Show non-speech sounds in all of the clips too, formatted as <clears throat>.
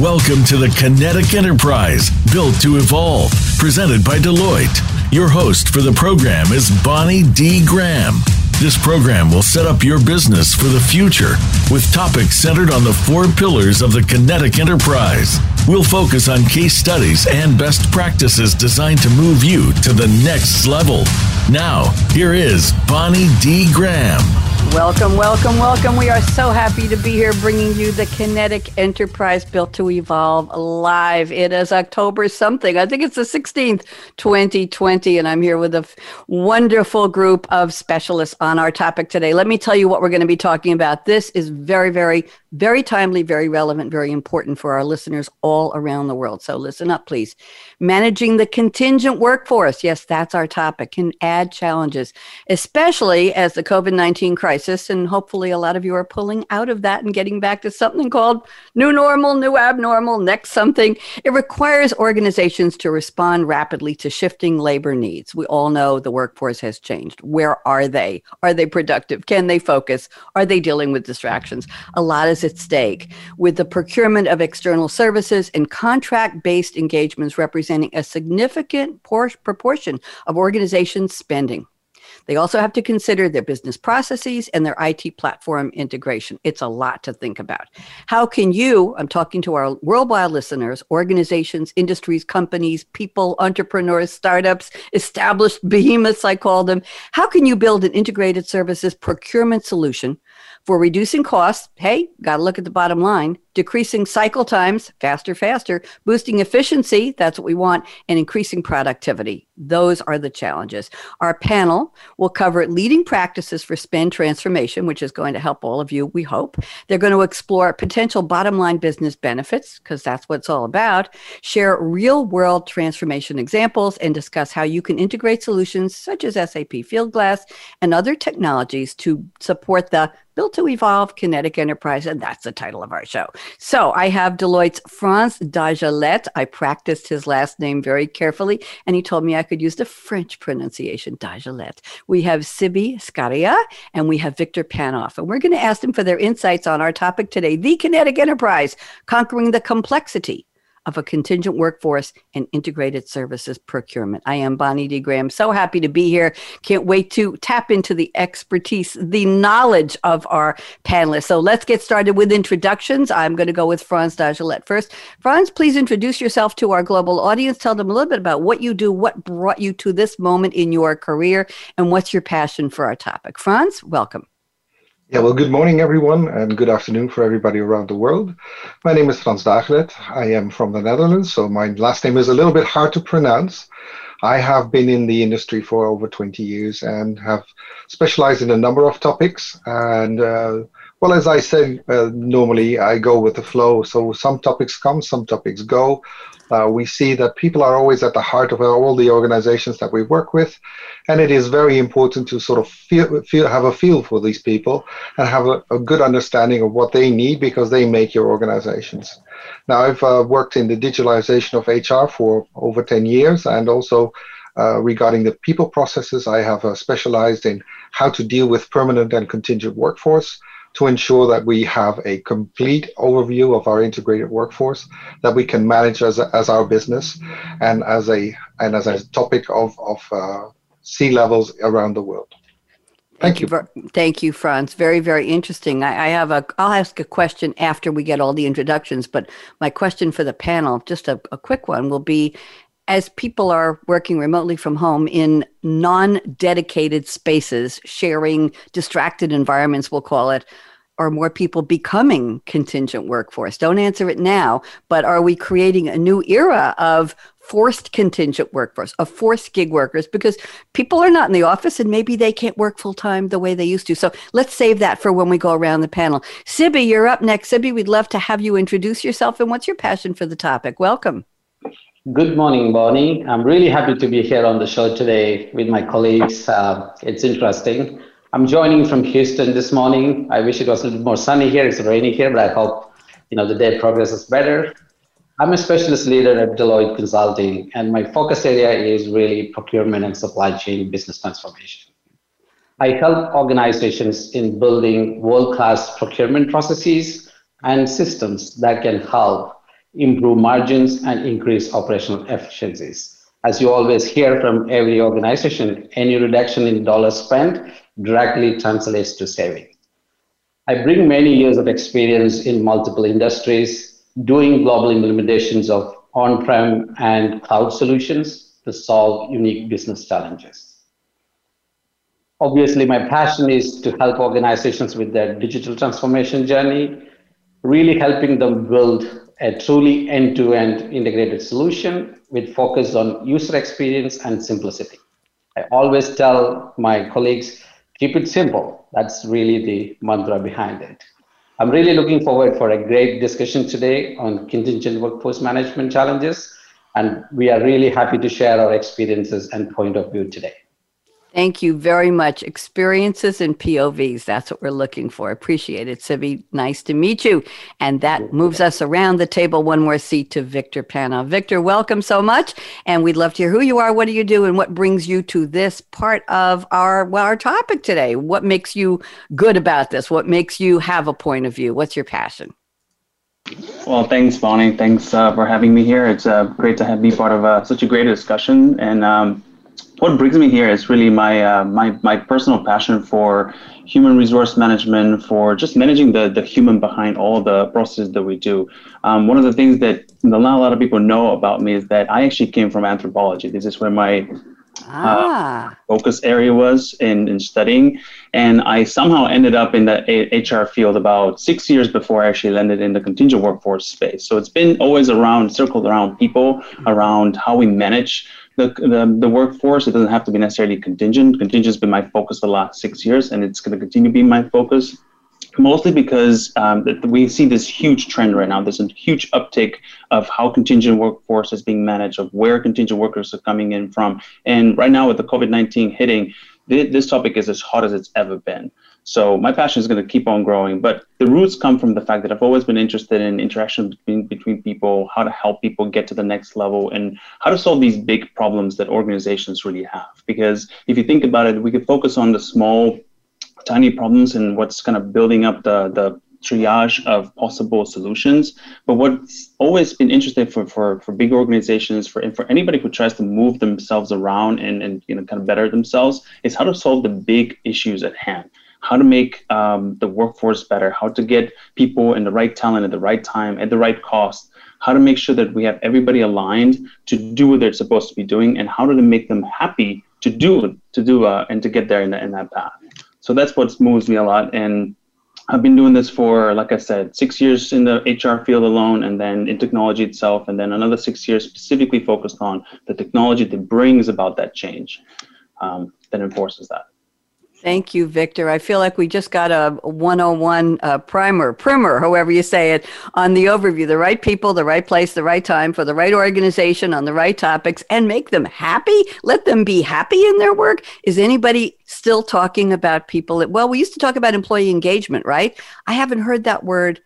Welcome to the Kinetic Enterprise, built to evolve, presented by Deloitte. Your host for the program is Bonnie D. Graham. This program will set up your business for the future with topics centered on the four pillars of the Kinetic Enterprise. We'll focus on case studies and best practices designed to move you to the next level. Now, here is Bonnie D. Graham. Welcome, welcome, welcome. We are so happy to be here bringing you the Kinetic Enterprise Built to Evolve live. It is October something. I think it's the 16th, 2020, and I'm here with a wonderful group of specialists on our topic today. Let me tell you what we're going to be talking about. This is very, very, very timely, very relevant, very important for our listeners all around the world. So listen up, please. Managing the contingent workforce. Yes, that's our topic. Can add challenges, especially as the COVID 19 crisis, and hopefully a lot of you are pulling out of that and getting back to something called new normal, new abnormal, next something. It requires organizations to respond rapidly to shifting labor needs. We all know the workforce has changed. Where are they? Are they productive? Can they focus? Are they dealing with distractions? A lot is at stake with the procurement of external services and contract based engagements representing a significant por- proportion of organizations' spending. They also have to consider their business processes and their IT platform integration. It's a lot to think about. How can you, I'm talking to our worldwide listeners, organizations, industries, companies, people, entrepreneurs, startups, established behemoths, I call them, how can you build an integrated services procurement solution for reducing costs? Hey, got to look at the bottom line decreasing cycle times faster, faster, boosting efficiency, that's what we want, and increasing productivity. Those are the challenges. Our panel will cover leading practices for spend transformation, which is going to help all of you, we hope. They're going to explore potential bottom line business benefits, because that's what it's all about, share real world transformation examples, and discuss how you can integrate solutions such as SAP Fieldglass and other technologies to support the Built to Evolve Kinetic Enterprise, and that's the title of our show. So I have Deloitte's Frans Dagelet. I practiced his last name very carefully, and he told me I could use the French pronunciation, Dagelet. We have Siby Skaria, and we have Victor Panov. And we're going to ask them for their insights on our topic today, the Kinetic Enterprise, conquering the complexity of a contingent workforce and integrated services procurement. I am Bonnie D. Graham. So happy to be here. Can't wait to tap into the expertise, the knowledge of our panelists. So let's get started with introductions. I'm going to go with Frans Dagelet first. Frans, please introduce yourself to our global audience. Tell them a little bit about what you do, what brought you to this moment in your career, and what's your passion for our topic. Frans, welcome. Yeah, well, good morning, everyone, and good afternoon for everybody around the world. My name is Frans Dagelet. I am from the Netherlands, so my last name is a little bit hard to pronounce. I have been in the industry for over 20 years and have specialized in a number of topics. And uh, well, as I said, uh, normally I go with the flow. So some topics come, some topics go. Uh, we see that people are always at the heart of all the organizations that we work with, and it is very important to sort of feel, feel have a feel for these people and have a, a good understanding of what they need because they make your organizations. Now, I've uh, worked in the digitalization of HR for over 10 years, and also uh, regarding the people processes, I have uh, specialized in how to deal with permanent and contingent workforce to ensure that we have a complete overview of our integrated workforce that we can manage as, a, as our business and as a and as a topic of, of uh, C levels around the world. Thank, thank you. you. Thank you, Frans. Very, very interesting. I, I, have a. I'll ask a question after we get all the introductions, but my question for the panel, just a, a quick one, will be: as people are working remotely from home in non-dedicated spaces, sharing distracted environments, we'll call it, are more people becoming contingent workforce? Don't answer it now, but are we creating a new era of forced contingent workforce, of forced gig workers, because people are not in the office and maybe they can't work full time the way they used to. So let's save that for when we go around the panel. Siby, you're up next. Siby, we'd love to have you introduce yourself and what's your passion for the topic? Welcome. Good morning, Bonnie. I'm really happy to be here on the show today with my colleagues. Uh, it's interesting. I'm joining from Houston this morning. I wish it was a little more sunny here. It's raining here, but I hope you know the day progresses better. I'm a specialist leader at Deloitte Consulting, and my focus area is really procurement and supply chain business transformation. I help organizations in building world-class procurement processes and systems that can help improve margins, and increase operational efficiencies. As you always hear from every organization, any reduction in dollars spent directly translates to saving. I bring many years of experience in multiple industries doing global implementations of on prem and cloud solutions to solve unique business challenges. Obviously, my passion is to help organizations with their digital transformation journey, really helping them build a truly end to end integrated solution with focus on user experience and simplicity. I always tell my colleagues keep it simple. That's really the mantra behind it. I'm really looking forward for a great discussion today on contingent workforce management challenges, and we are really happy to share our experiences and point of view today. Thank you very much. Experiences and POVs. That's what we're looking for. Appreciate it, Siby. Nice to meet you. And that moves us around the table one more seat to Victor Panov. Victor, welcome so much. And we'd love to hear who you are, what do you do, and what brings you to this part of our well, our topic today. What makes you good about this? What makes you have a point of view? What's your passion? Well, thanks, Bonnie. Thanks uh, for having me here. It's uh, great to have, be part of uh, such a great discussion. And um, what brings me here is really my uh, my my personal passion for human resource management, for just managing the the human behind all the processes that we do. Um, one of the things that not a lot of people know about me is that I actually came from anthropology. This is where my ah. uh, focus area was in, in studying. And I somehow ended up in the HR field about six years before I actually landed in the contingent workforce space. So it's been always around, circled around people, around how we manage the, the, the workforce. It doesn't have to be necessarily contingent. Contingent has been my focus the last six years, and it's going to continue being my focus. Mostly because um, we see this huge trend right now. There's a huge uptick of how contingent workforce is being managed, of where contingent workers are coming in from. And right now, with the COVID 19 hitting, this topic is as hot as it's ever been. So my passion is going to keep on growing, but the roots come from the fact that I've always been interested in interaction between, between people, how to help people get to the next level, and how to solve these big problems that organizations really have. Because if you think about it, we could focus on the small, tiny problems and what's kind of building up the the triage of possible solutions. But what's always been interesting for, for, for big organizations, for, for anybody who tries to move themselves around and, and you know kind of better themselves, is how to solve the big issues at hand how to make um, the workforce better, how to get people in the right talent at the right time, at the right cost, how to make sure that we have everybody aligned to do what they're supposed to be doing, and how to make them happy to do to do uh, and to get there in, the, in that path. So that's what moves me a lot, and I've been doing this for, like I said, six years in the HR field alone, and then in technology itself, and then another six years specifically focused on the technology that brings about that change, um, that enforces that. Thank you, Victor. I feel like we just got a 101 uh, primer, primer, however you say it, on the overview. The right people, the right place, the right time for the right organization on the right topics and make them happy. Let them be happy in their work. Is anybody still talking about people? Well, we used to talk about employee engagement, right? I haven't heard that word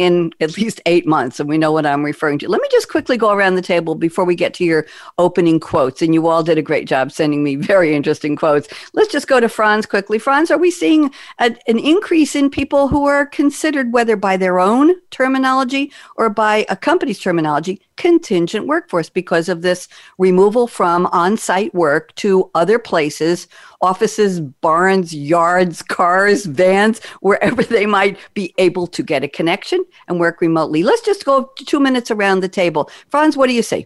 in at least eight months, and we know what I'm referring to. Let me just quickly go around the table before we get to your opening quotes. And you all did a great job sending me <laughs> very interesting quotes. Let's just go to Frans quickly. Frans, are we seeing a, an increase in people who are considered, whether by their own terminology or by a company's terminology, contingent workforce because of this removal from on site work to other places, offices, barns, yards, cars, vans, wherever they might be able to get a connection and work remotely. Let's just go two minutes around the table. Frans, what do you say?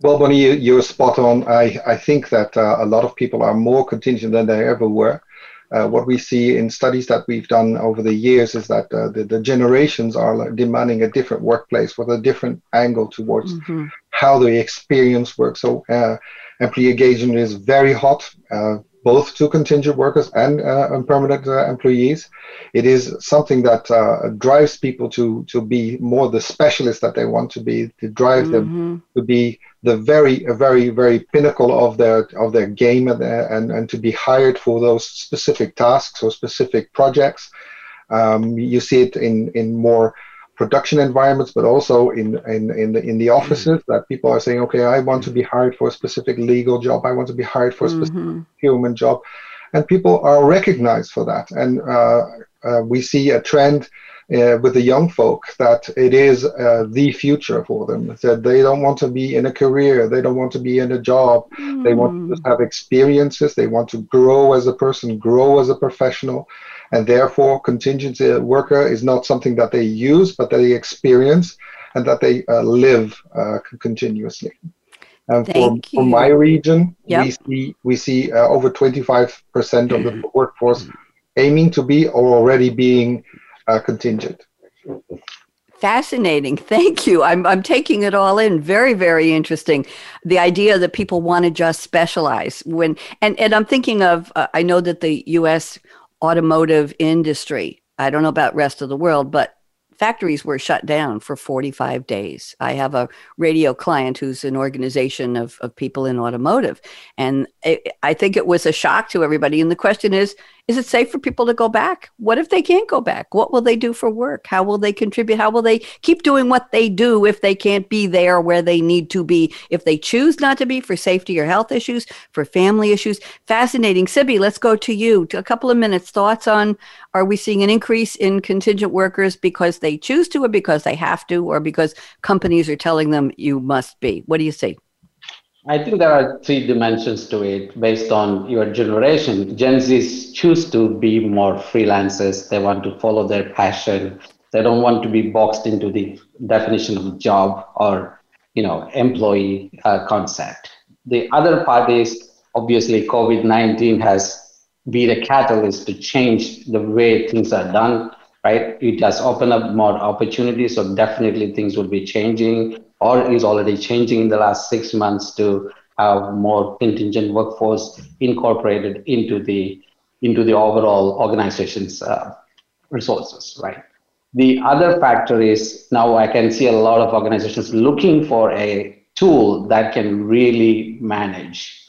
Well, Bonnie, you, are spot on. I, I think that uh, a lot of people are more contingent than they ever were. Uh, what we see in studies that we've done over the years is that uh, the, the, generations are demanding a different workplace with a different angle towards mm-hmm. how they experience work. So, uh, employee engagement is very hot, uh, both to contingent workers and, uh, and permanent uh, employees. It is something that drives people to, to be more the specialist that they want to be, to drive mm-hmm. them to be the very very very pinnacle of their of their game and and, and to be hired for those specific tasks or specific projects. Um, you see it in in more production environments, but also in in in the, in the offices mm-hmm. that people are saying, okay, I want to be hired for a specific legal job. I want to be hired for a specific mm-hmm. human job, and people are recognized for that. And uh, uh, we see a trend uh, with the young folk that it is uh, the future for them. That they don't want to be in a career, they don't want to be in a job, mm. they want to hmm. have experiences, they want to grow as a person, grow as a professional, and therefore contingency worker is not something that they use, but that they experience and that they uh, live uh, continuously. And for, for, my region, yep. we see we see uh, over 25% of the workforce aiming to be or already being uh, contingent. Fascinating. Thank you. I'm, I'm taking it all in. Very, very interesting. The idea that people want to just specialize when, and, and I'm thinking of, uh, I know that the US automotive industry, I don't know about rest of the world, but factories were shut down for 45 days. I have a radio client who's an organization of, of people in automotive. And it, I think it was a shock to everybody. And the question is is it safe for people to go back? What if they can't go back? What will they do for work? How will they contribute? How will they keep doing what they do if they can't be there where they need to be? If they choose not to be for safety or health issues, for family issues? Fascinating. Siby, let's go to you. A couple of minutes. Thoughts on are we seeing an increase in contingent workers because they choose to, or because they have to, or because companies are telling them you must be? What do you see? I think there are three dimensions to it based on your generation. Gen Zs choose to be more freelancers. They want to follow their passion. They don't want to be boxed into the definition of job or, you know, employee uh, concept. The other part is obviously COVID-19 has been a catalyst to change the way things are done, right? It has opened up more opportunities. So definitely things will be changing or is already changing in the last six months to have more contingent workforce incorporated into the into the overall organization's uh, resources, right? The other factor is now I can see a lot of organizations looking for a tool that can really manage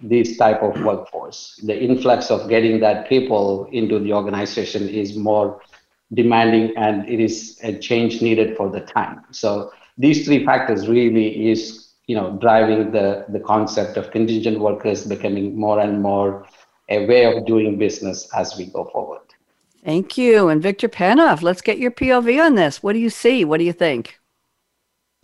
this type of workforce. The influx of getting that people into the organization is more demanding and it is a change needed for the time. So these three factors really is you know driving the the concept of contingent workers becoming more and more a way of doing business as we go forward. Thank you. And Victor Panov, let's get your POV on this. What do you see? What do you think?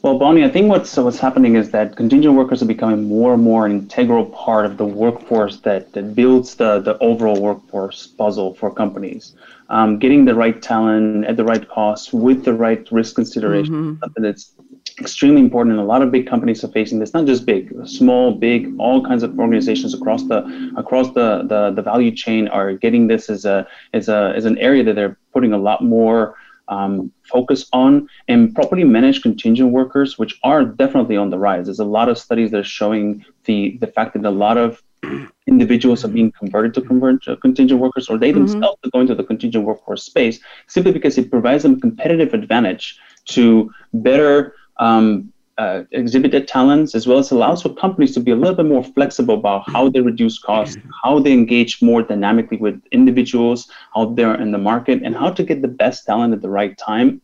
Well, Bonnie, I think what's what's happening is that contingent workers are becoming more and more an integral part of the workforce that, that builds the, the overall workforce puzzle for companies. Um, getting the right talent at the right cost with the right risk consideration, mm-hmm. that's extremely important. And a lot of big companies are facing this not just big small big all kinds of organizations across the across the the, the value chain are getting this as a as a as an area that they're putting a lot more um, focus on. And properly manage contingent workers which are definitely on the rise. There's a lot of studies that are showing the the fact that a lot of individuals are being converted to convert contingent workers or they mm-hmm. themselves are going to the contingent workforce space simply because it provides them competitive advantage to better um, uh, exhibited talents, as well as allows for companies to be a little bit more flexible about how they reduce costs, how they engage more dynamically with individuals out there in the market, and how to get the best talent at the right time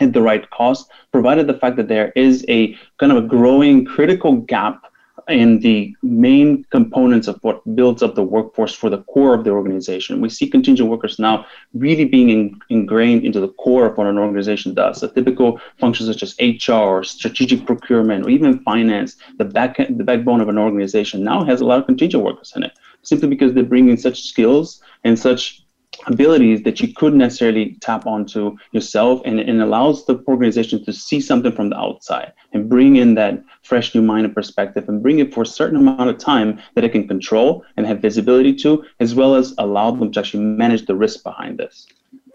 at the right cost, provided the fact that there is a kind of a growing critical gap in the main components of what builds up the workforce for the core of the organization. We see contingent workers now really being in, ingrained into the core of what an organization does. The typical functions such as HR, strategic procurement, or even finance, the back the backbone of an organization now has a lot of contingent workers in it, simply because they bring in such skills and such abilities that you couldn't necessarily tap onto yourself and it allows the organization to see something from the outside and bring in that fresh new mind and perspective and bring it for a certain amount of time that it can control and have visibility to as well as allow them to actually manage the risk behind this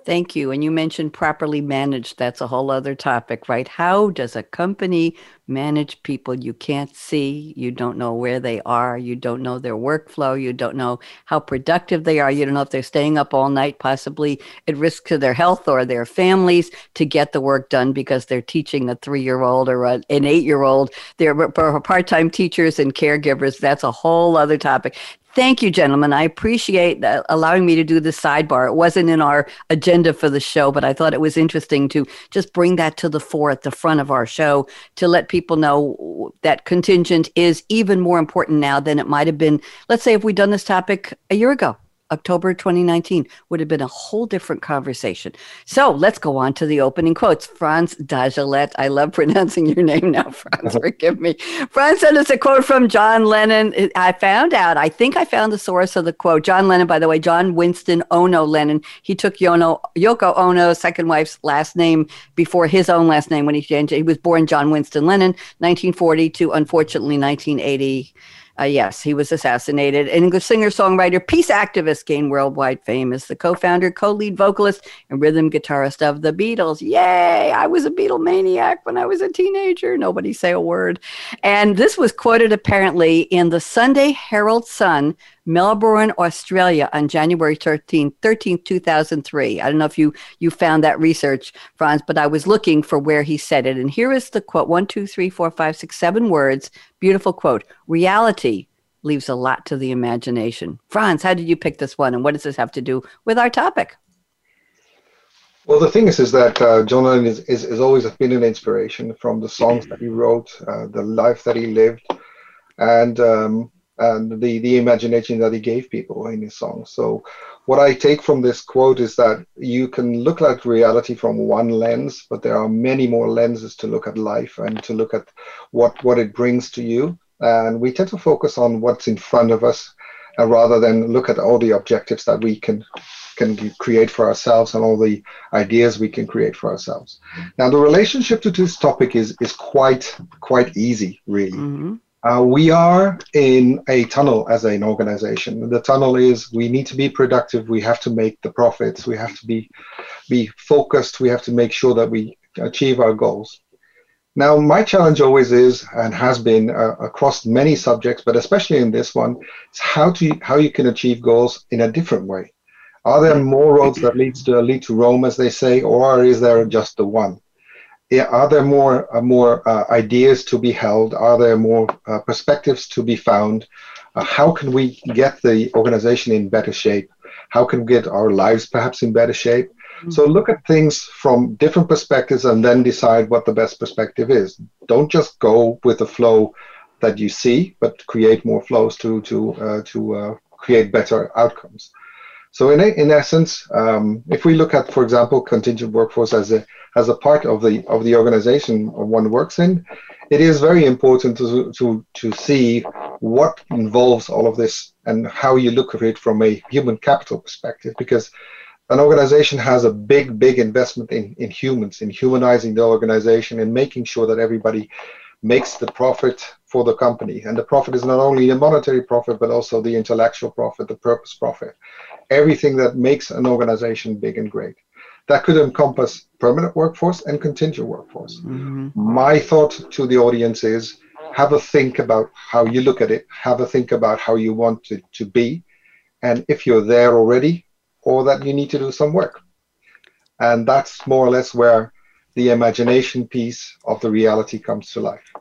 Thank you. And you mentioned properly managed. That's a whole other topic, right? How does a company manage people you can't see? You don't know where they are. You don't know their workflow. You don't know how productive they are. You don't know if they're staying up all night, possibly at risk to their health or their families to get the work done because they're teaching a three year old or an eight year old. They're uh, part time teachers and caregivers. That's a whole other topic. Thank you, gentlemen. I appreciate allowing me to do this sidebar. It wasn't in our agenda for the show, but I thought it was interesting to just bring that to the fore at the front of our show to let people know that contingent is even more important now than it might have been. Let's say if we'd done this topic a year ago October 2019, would have been a whole different conversation. So let's go on to the opening quotes. Frans Dagelet, I love <laughs> pronouncing your name now, Frans, <laughs> forgive me. Frans sent us a quote from John Lennon. I found out, I think I found the source of the quote. John Lennon, by the way, John Winston Ono Lennon, he took Yono, Yoko Ono's second wife's last name before his own last name when he changed it. He was born John Winston Lennon, 1940 to unfortunately 1980. Uh, yes, he was assassinated. An English singer, songwriter, peace activist, gained worldwide fame as the co founder, co lead vocalist, and rhythm guitarist of the Beatles. Yay! I was a Beatle maniac when I was a teenager. Nobody say a word. And this was quoted apparently in the Sunday Herald Sun Melbourne, Australia on January 13, 13, 2003. I don't know if you, you found that research, Frans, but I was looking for where he said it. And here is the quote one, two, three, four, five, six, seven words. Beautiful quote. Reality leaves a lot to the imagination. Frans, how did you pick this one? And what does this have to do with our topic? Well, the thing is, is that uh, John Lennon is, is, is, always been an inspiration from the songs that he wrote, uh, the life that he lived, and um, and the, the imagination that he gave people in his songs. So, what I take from this quote is that you can look at reality from one lens, but there are many more lenses to look at life and to look at what, what it brings to you. And we tend to focus on what's in front of us uh, rather than look at all the objectives that we can can create for ourselves and all the ideas we can create for ourselves. Now, the relationship to this topic is is quite quite easy, really. Mm-hmm. Uh, we are in a tunnel as an organization. The tunnel is we need to be productive. We have to make the profits. We have to be be focused. We have to make sure that we achieve our goals. Now, my challenge always is and has been uh, across many subjects, but especially in this one, is how to how you can achieve goals in a different way. Are there more roads that leads to lead to Rome, as they say, or is there just the one? Are there more uh, more uh, ideas to be held? Are there more uh, perspectives to be found? Uh, how can we get the organization in better shape? How can we get our lives perhaps in better shape? Mm-hmm. So look at things from different perspectives and then decide what the best perspective is. Don't just go with the flow that you see, but create more flows to to uh, to uh, create better outcomes. So in in essence, um, if we look at, for example, contingent workforce as a as a part of the of the organization one works in, it is very important to to to see what involves all of this and how you look at it from a human capital perspective because an organization has a big big investment in in humans in humanizing the organization and making sure that everybody makes the profit for the company. And the profit is not only the monetary profit but also the intellectual profit the purpose profit everything that makes an organization big and great that could encompass permanent workforce and contingent workforce. Mm-hmm. My thought to the audience is have a think about how you look at it, have a think about how you want it to be, and if you're there already, or that you need to do some work. And that's more or less where the imagination piece of the reality comes to life.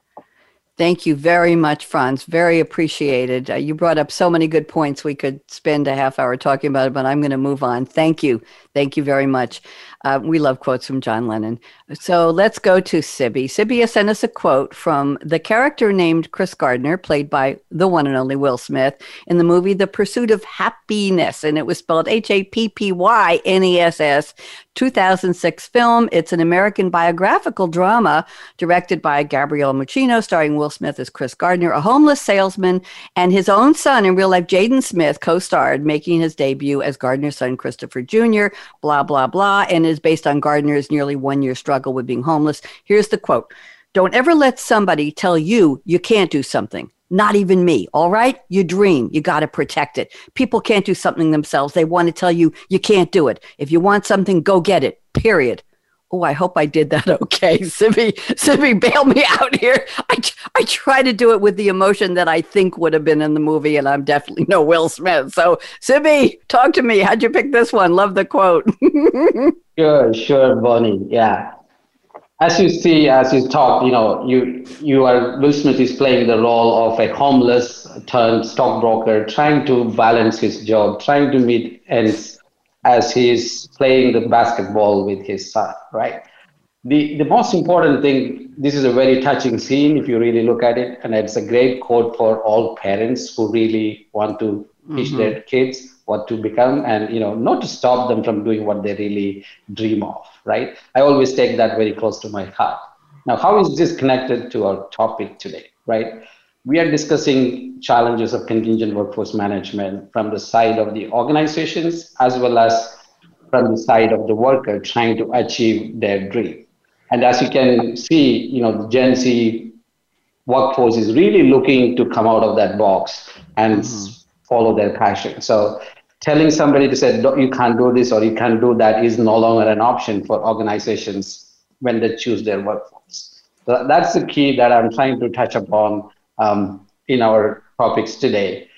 Thank you very much, Frans. Very appreciated. Uh, you brought up so many good points. We could spend a half hour talking about it, but I'm going to move on. Thank you. Thank you very much. Uh, we love quotes from John Lennon. So let's go to Siby. Siby has sent us a quote from the character named Chris Gardner, played by the one and only Will Smith, in the movie The Pursuit of Happiness. And it was spelled H A P P Y N E S S, 2006 film. It's an American biographical drama directed by Gabriele Muccino, starring Will Smith as Chris Gardner, a homeless salesman, and his own son in real life, Jaden Smith, co starred, making his debut as Gardner's son, Christopher Jr., blah, blah, blah, and is based on Gardner's nearly one year struggle with being homeless. Here's the quote Don't ever let somebody tell you you can't do something. Not even me. All right. You dream. You got to protect it. People can't do something themselves. They want to tell you you can't do it. If you want something, go get it. Period. Oh, I hope I did that <laughs> okay. Siby, Siby, bail me out here. I, I try to do it with the emotion that I think would have been in the movie, and I'm definitely no Will Smith. So, Siby, talk to me. How'd you pick this one? Love the quote. <laughs> sure, sure, Bonnie. Yeah. As you see, as you talk, you know, you you are Will Smith is playing the role of a homeless turned stockbroker, trying to balance his job, trying to meet ends as he's playing the basketball with his son, right? The, the most important thing, this is a very touching scene if you really look at it, and it's a great quote for all parents who really want to teach mm-hmm. their kids. What to become and you know not to stop them from doing what they really dream of right? I always take that very close to my heart. Now how is this connected to our topic today right? We are discussing challenges of contingent workforce management from the side of the organizations as well as from the side of the worker trying to achieve their dream. And as you can see you know the gen z workforce is really looking to come out of that box and mm-hmm. Follow their passion. So telling somebody to say you can't do this or you can't do that is no longer an option for organizations when they choose their workforce. So that's the key that I'm trying to touch upon um, in our topics today.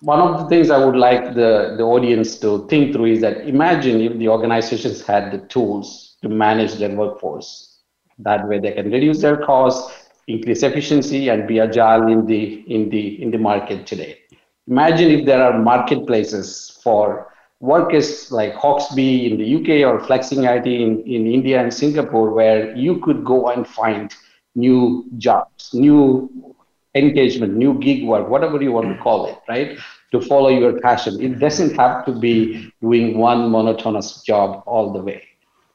One of the things I would like the, the audience to think through is that imagine if the organizations had the tools to manage their workforce. That way they can reduce their costs, increase efficiency and be agile in the in the in the market today imagine if there are marketplaces for workers like Hoxby in the UK or FlexingIt in, in India and Singapore, where you could go and find new jobs, new engagement, new gig work, whatever you want to call it, right? To follow your passion. It doesn't have to be doing one monotonous job all the way.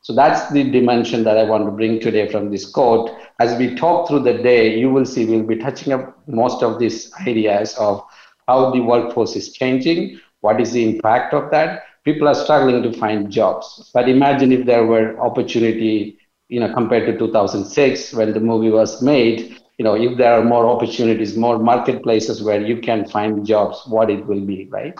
So that's the dimension that I want to bring today from this quote. As we talk through the day, you will see we'll be touching up most of these ideas of how the workforce is changing, what is the impact of that. People are struggling to find jobs. But imagine if there were opportunity, you know, compared to 2006 when the movie was made, you know, if there are more opportunities, more marketplaces where you can find jobs, what it will be, right?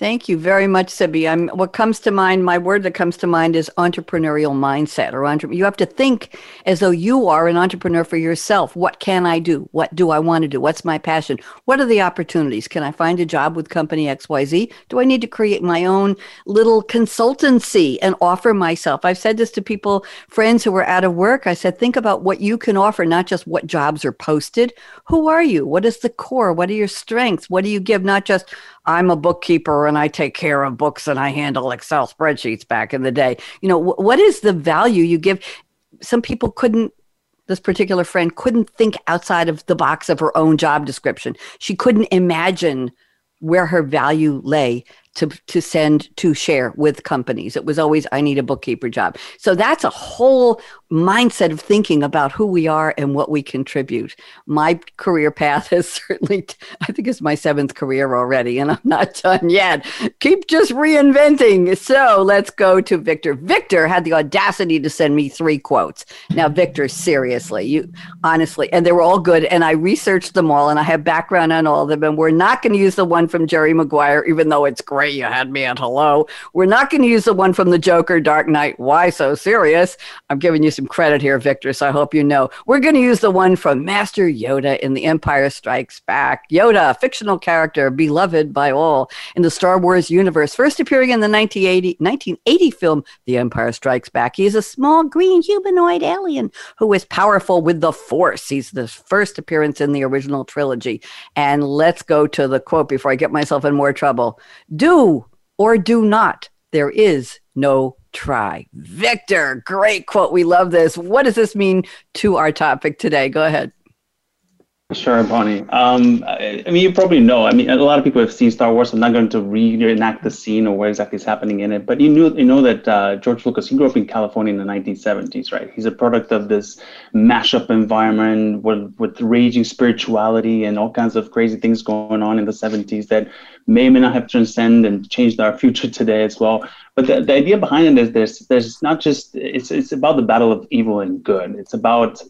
Thank you very much, Siby. I'm, what comes to mind, my word that comes to mind is entrepreneurial mindset or entre- you have to think as though you are an entrepreneur for yourself. What can I do? What do I want to do? What's my passion? What are the opportunities? Can I find a job with company XYZ? Do I need to create my own little consultancy and offer myself? I've said this to people, friends who are out of work. I said, think about what you can offer, not just what jobs are posted. Who are you? What is the core? What are your strengths? What do you give? Not just, I'm a bookkeeper and I take care of books and I handle Excel spreadsheets back in the day. You know, w- what is the value you give? Some people couldn't this particular friend couldn't think outside of the box of her own job description. She couldn't imagine where her value lay to to send to share with companies. It was always I need a bookkeeper job. So that's a whole mindset of thinking about who we are and what we contribute. My career path <laughs> has certainly I think it's my seventh career already and I'm not done yet. Keep just reinventing. So let's go to Victor. Victor had the audacity to send me three quotes. Now Victor seriously, you honestly and they were all good and I researched them all and I have background on all of them and we're not going to use the one from Jerry Maguire even though it's great you had me at hello. We're not going to use the one from the Joker, Dark Knight. Why so serious? I'm giving you some credit here, Victor, so I hope you know. We're going to use the one from Master Yoda in The Empire Strikes Back. Yoda, fictional character, beloved by all in the Star Wars universe, first appearing in the 1980, 1980 film The Empire Strikes Back. He is a small green humanoid alien who is powerful with the Force. He's the first appearance in the original trilogy. And let's go to the quote before I get myself in more trouble. Do or do not. There is no try. Victor, great quote. We love this. What does this mean to our topic today? Go ahead. Sure, Bonnie. Um, I, I, mean, you probably know. I mean, a lot of people have seen Star Wars. I'm not going to reenact the scene or what exactly is happening in it, but you knew, you know that uh, George Lucas. He grew up in California in the 1970s, right? He's a product of this mashup environment with with raging spirituality and all kinds of crazy things going on in the 70s that may or may not have transcended and changed our future <laughs> today as well. But the, the idea behind it is there's there's not just it's it's about the battle of evil and good. It's about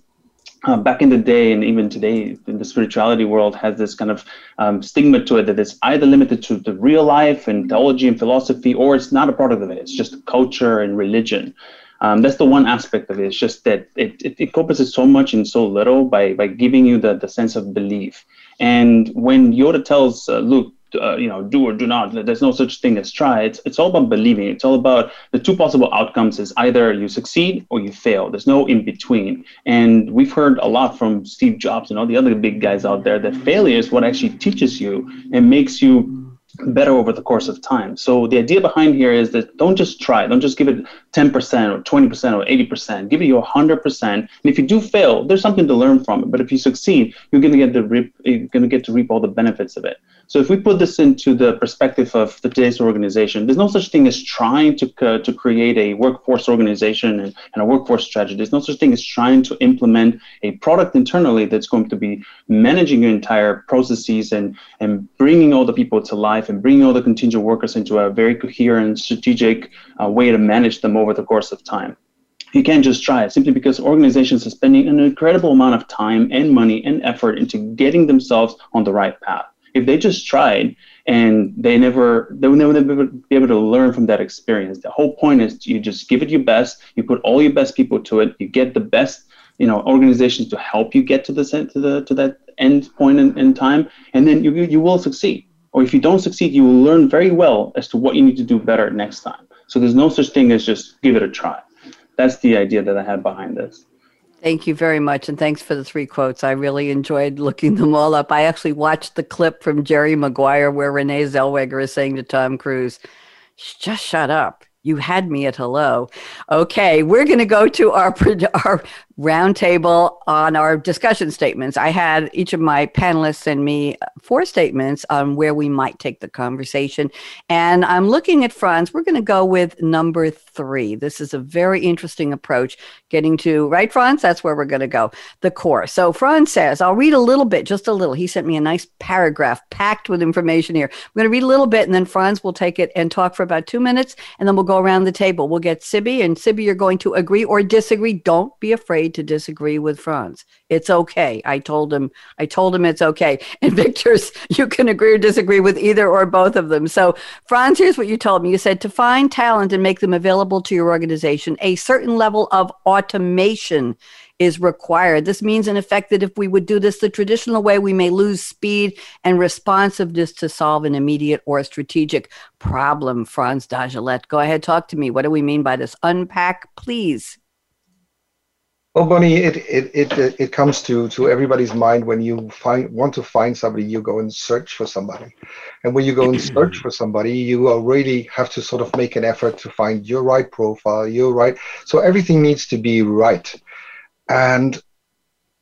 uh, back in the day and even today in the spirituality world has this kind of um, stigma to it that it's either limited to the real life and theology and philosophy or it's not a product of it. It's just culture and religion. Um, that's the one aspect of it. It's just that it, it, encompasses so much in so little by, by giving you the, the sense of belief. And when yoda tells uh, luke uh, you know, do or do not. There's no such thing as try. It's, it's all about believing. It's all about the two possible outcomes is either you succeed or you fail. There's no in between. And we've heard a lot from Steve Jobs and all the other big guys out there that failure is what actually teaches you and makes you better over the course of time. So the idea behind here is that don't just try, don't just give it 10% or 20% or 80%. Give it your 100%. And if you do fail, there's something to learn from it. But if you succeed, you're going to get to reap, you're going to get to reap all the benefits of it. So if we put this into the perspective of the today's organization, there's no such thing as trying to, uh, to create a workforce organization and, and, a workforce strategy. There's no such thing as trying to implement a product internally that's going to be managing your entire processes and, and bringing all the people to life and bringing all the contingent workers into a very coherent, strategic uh, way to manage them over the course of time you can't just try it simply because organizations are spending an incredible amount of time and money and effort into getting themselves on the right path. If they just tried and they never, they would never be able to learn from that experience. The whole point is you just give it your best. You put all your best people to it. You get the best, you know, organizations to help you get to the to the to that end point in, in time, and then you you will succeed. Or if you don't succeed, you will learn very well as to what you need to do better next time. So there's no such thing as just give it a try. That's the idea that I had behind this. Thank you very much. And thanks for the three quotes. I really enjoyed looking them all up. I actually watched the clip from Jerry Maguire where Renee Zellweger is saying to Tom Cruise, just shut up. You had me at hello. Okay, we're going to go to our, our roundtable on our discussion statements. I had each of my panelists send me four statements on where we might take the conversation. And I'm looking at Frans. We're going to go with number three. This is a very interesting approach, getting to, right, Frans? That's where we're going to go, the core. So Frans says, I'll read a little bit, just a little. He sent me a nice paragraph packed with information here. I'm going to read a little bit, and then Frans will take it and talk for about two minutes, and then we'll go around the table. We'll get Siby, and Siby, you're going to agree or disagree. Don't be afraid to disagree with Frans. It's okay. I told him, I told him it's okay. <laughs> And Victor's, you can agree or disagree with either or both of them. So, Frans, here's what you told me. You said to find talent and make them available to your organization, a certain level of automation is required. This means, in effect, that if we would do this the traditional way, we may lose speed and responsiveness to solve an immediate or strategic problem. Frans Dagelet, go ahead, talk to me. What do we mean by this? Unpack, please. Well, Bonnie, it, it, it, it comes to, to everybody's mind when you find want to find somebody, you go and search for somebody. And when you go and <clears throat> search for somebody, you really have to sort of make an effort to find your right profile, your right. So everything needs to be right. And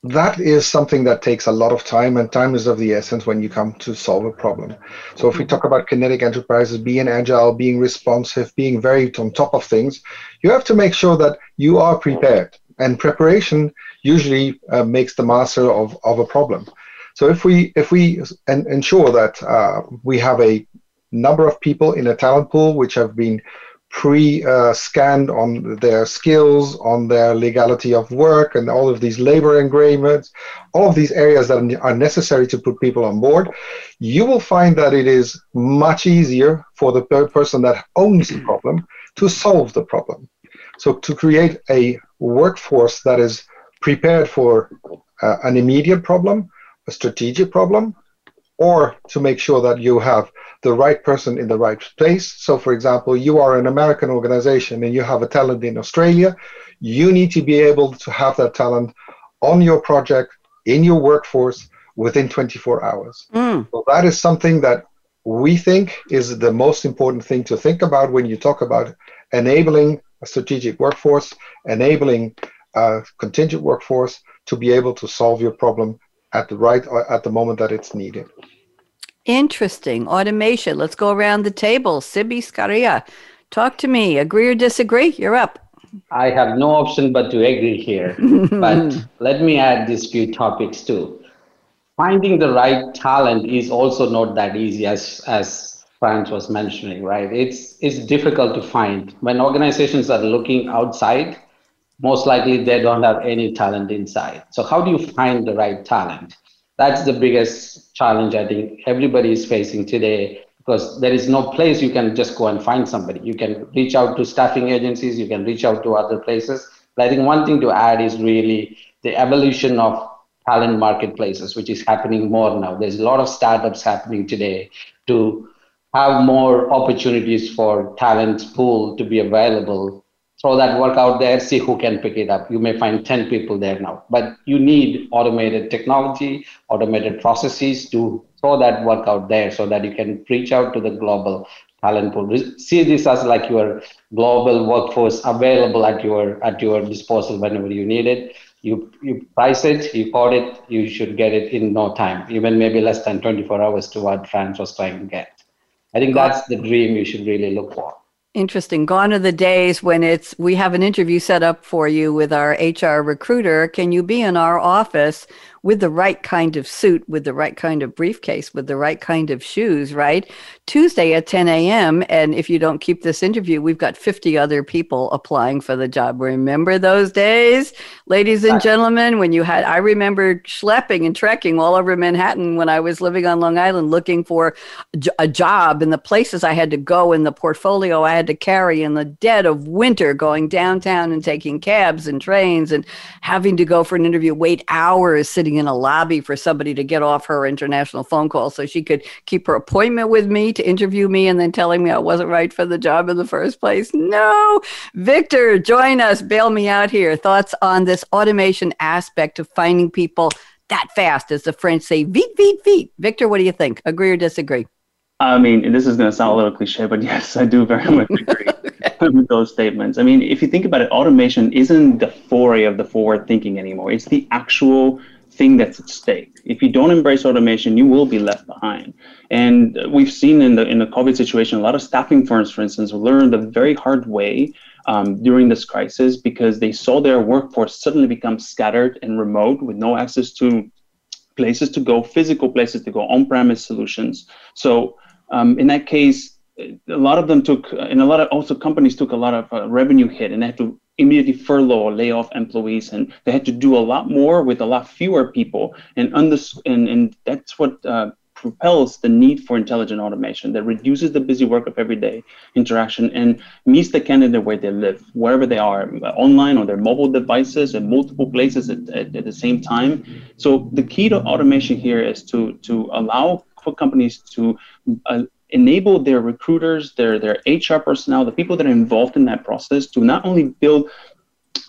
that is something that takes a lot of time, and time is of the essence when you come to solve a problem. So, if we mm-hmm. talk about kinetic enterprises, being agile, being responsive, being very on top of things, you have to make sure that you are prepared and preparation usually uh, makes the master of, of a problem. So if we if we en- ensure that uh, we have a number of people in a talent pool which have been pre-scanned uh, on their skills, on their legality of work, and all of these labor agreements, all of these areas that are necessary to put people on board, you will find that it is much easier for the per- person that owns the problem to solve the problem. So to create a workforce that is prepared for uh, an immediate problem, a strategic problem, or to make sure that you have the right person in the right place. So, for example, you are an American organization and you have a talent in Australia, you need to be able to have that talent on your project, in your workforce within 24 hours. Mm. So, that is something that we think is the most important thing to think about when you talk about enabling a strategic workforce, enabling a contingent workforce to be able to solve your problem at the right uh, at the moment that it's needed. Interesting. Automation. Let's go around the table. Siby Skaria, talk to me. Agree or disagree? You're up. I have no option but to agree here. <laughs> but let me add these few topics too. Finding the right talent is also not that easy as as Frans was mentioning, right? It's it's difficult to find when organizations are looking outside. Most likely, they don't have any talent inside. So, how do you find the right talent? That's the biggest challenge I think everybody is facing today because there is no place you can just go and find somebody. You can reach out to staffing agencies, you can reach out to other places. But I think one thing to add is really the evolution of talent marketplaces, which is happening more now. There's a lot of startups happening today to have more opportunities for talent pool to be available. Throw that work out there see who can pick it up. You may find 10 people there now but you need automated technology automated processes to throw that work out there so that you can reach out to the global talent pool. See this as like your global workforce available at your at your disposal whenever you need it. You, you price it, you code it, you should get it in no time, even maybe less than 24 hours to what Frans was trying to get. I think that's the dream you should really look for. Interesting. Gone are the days when it's we have an interview set up for you with our HR recruiter. Can you be in our office with the right kind of suit, with the right kind of briefcase, with the right kind of shoes, right? Tuesday at 10 a.m. And if you don't keep this interview, we've got 50 other people applying for the job. Remember those days, ladies and gentlemen, when you had, I remember schlepping and trekking all over Manhattan when I was living on Long Island looking for a job and the places I had to go and the portfolio I had to carry in the dead of winter, going downtown and taking cabs and trains and having to go for an interview, wait hours sitting in a lobby for somebody to get off her international phone call so she could keep her appointment with me to interview me and then telling me I wasn't right for the job in the first place. No. Victor, join us. Bail me out here. Thoughts on this automation aspect of finding people that fast, as the French say, vite, vite, vite. Victor, what do you think? Agree or disagree? I mean, this is going to sound a little cliche, but <laughs> yes, I do very much <laughs> agree with those statements. I mean, if you think about it, automation isn't the foray of the forward thinking anymore. It's the actual thing that's at stake. If you don't embrace automation, you will be left behind. And we've seen in the in the COVID situation, a lot of staffing firms, for instance, learned the very hard way um, during this crisis because they saw their workforce suddenly become scattered and remote with no access to places to go, physical places to go, on-premise solutions. So um, in that case, a lot of them took, and a lot of also companies took a lot of uh, revenue hit, and they had to immediately furlough or lay off employees and they had to do a lot more with a lot fewer people. And and, and that's what uh, propels the need for intelligent automation that reduces the busy work of everyday interaction and meets the candidate where they live wherever they are online on their mobile devices in multiple places at, at, at the same time. So the key to automation here is to to allow for companies to uh, enable their recruiters, their their HR personnel, the people that are involved in that process to not only build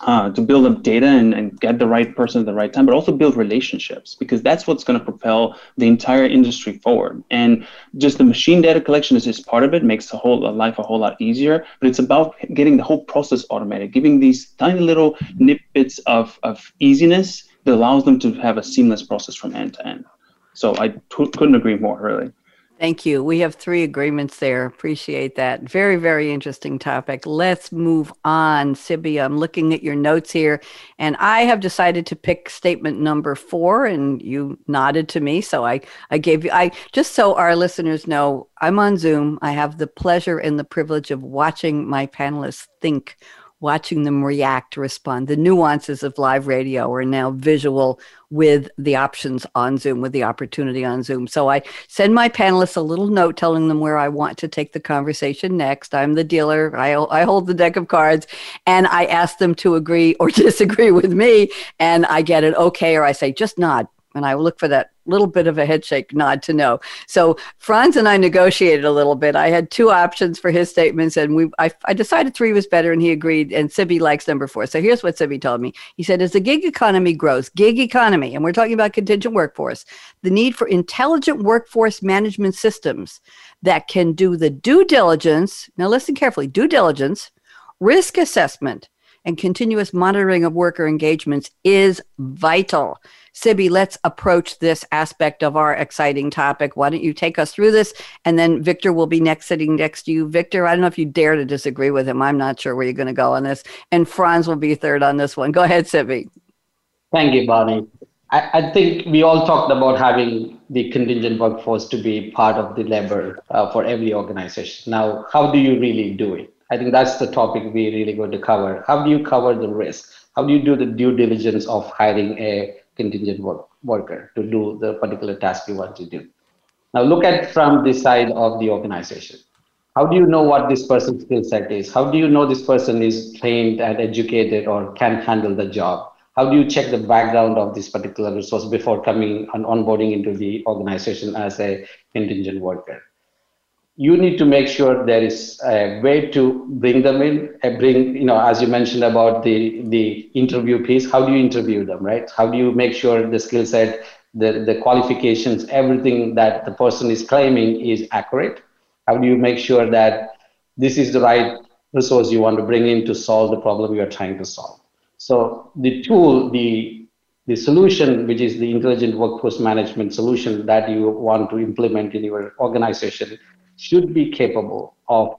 uh, to build up data and, and get the right person at the right time, but also build relationships because that's what's going to propel the entire industry forward. And just the machine data collection is just part of it, makes the whole life a whole lot easier. But it's about getting the whole process automated, giving these tiny little snippets of, of easiness that allows them to have a seamless process from end to end. So I t- couldn't agree more, really. Thank you. We have three agreements there. Appreciate that. Very, very interesting topic. Let's move on. Siby, I'm looking at your notes here, and I have decided to pick statement number four, and you nodded to me. So I, I gave you, I just so our listeners know, I'm on Zoom. I have the pleasure and the privilege of watching my panelists think watching them react, respond. The nuances of live radio are now visual with the options on Zoom, with the opportunity on Zoom. So I send my panelists a little note telling them where I want to take the conversation next. I'm the dealer, I, I hold the deck of cards, and I ask them to agree or <laughs> disagree with me. And I get an okay, or I say, just nod. And I look for that little bit of a head shake nod to no. So Frans and I negotiated a little bit. I had two options for his statements, and we I, I decided three was better, and he agreed. And Siby likes number four. So here's what Siby told me. He said, as the gig economy grows, gig economy, and we're talking about contingent workforce, the need for intelligent workforce management systems that can do the due diligence. Now listen carefully: due diligence, risk assessment and continuous monitoring of worker engagements is vital. Siby, let's approach this aspect of our exciting topic. Why don't you take us through this? And then Victor will be next, sitting next to you. Victor, I don't know if you dare to disagree with him. I'm not sure where you're going to go on this. And Frans will be third on this one. Go ahead, Siby. Thank you, Bonnie. I, I, think we all talked about having the contingent workforce to be part of the labor uh, for every organization. Now, how do you really do it? I think that's the topic we really going to cover. How do you cover the risk? How do you do the due diligence of hiring a contingent work, worker to do the particular task you want to do? Now look at from the side of the organization. How do you know what this person's skill set is? How do you know this person is trained and educated or can handle the job? How do you check the background of this particular resource before coming and onboarding into the organization as a contingent worker? You need to make sure there is a way to bring them in bring you know as you mentioned about the the interview piece how do you interview them right? How do you make sure the skill set the the qualifications everything that the person is claiming is accurate? How do you make sure that this is the right resource you want to bring in to solve the problem you are trying to solve? So the tool, the the solution, which is the intelligent workforce management solution that you want to implement in your organization, should be capable of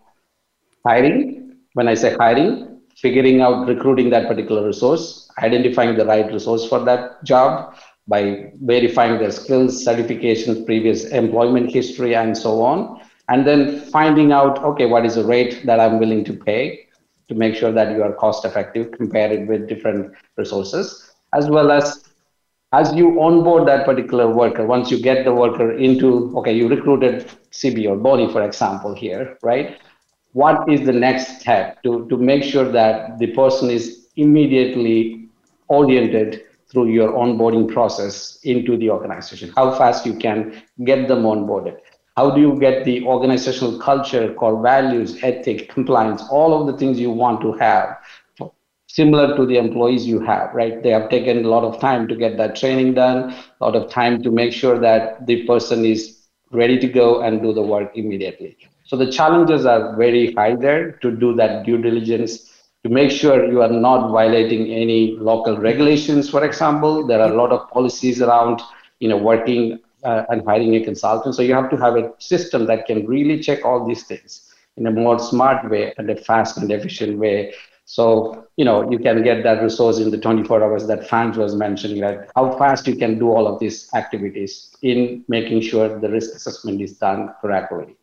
hiring. When I say hiring, figuring out recruiting that particular resource, identifying the right resource for that job by verifying their skills, certifications, previous employment history, and so on. And then finding out, okay, what is the rate that I'm willing to pay to make sure that you are cost effective, compare it with different resources as well as as you onboard that particular worker, once you get the worker into, okay, you recruited Siby or Bonnie, for example, here, right? What is the next step to, to make sure that the person is immediately oriented through your onboarding process into the organization? How fast you can get them onboarded? How do you get the organizational culture, core values, ethic, compliance, all of the things you want to have similar to the employees you have, right? They have taken a lot of time to get that training done, a lot of time to make sure that the person is ready to go and do the work immediately. So the challenges are very high there to do that due diligence to make sure you are not violating any local regulations. For example, there are a lot of policies around, you know, working uh, and hiring a consultant. So you have to have a system that can really check all these things in a more smart way and a fast and efficient way so, you know, you can get that resource in the 24 hours that Frans was mentioning, that how fast you can do all of these activities in making sure the risk assessment is done correctly.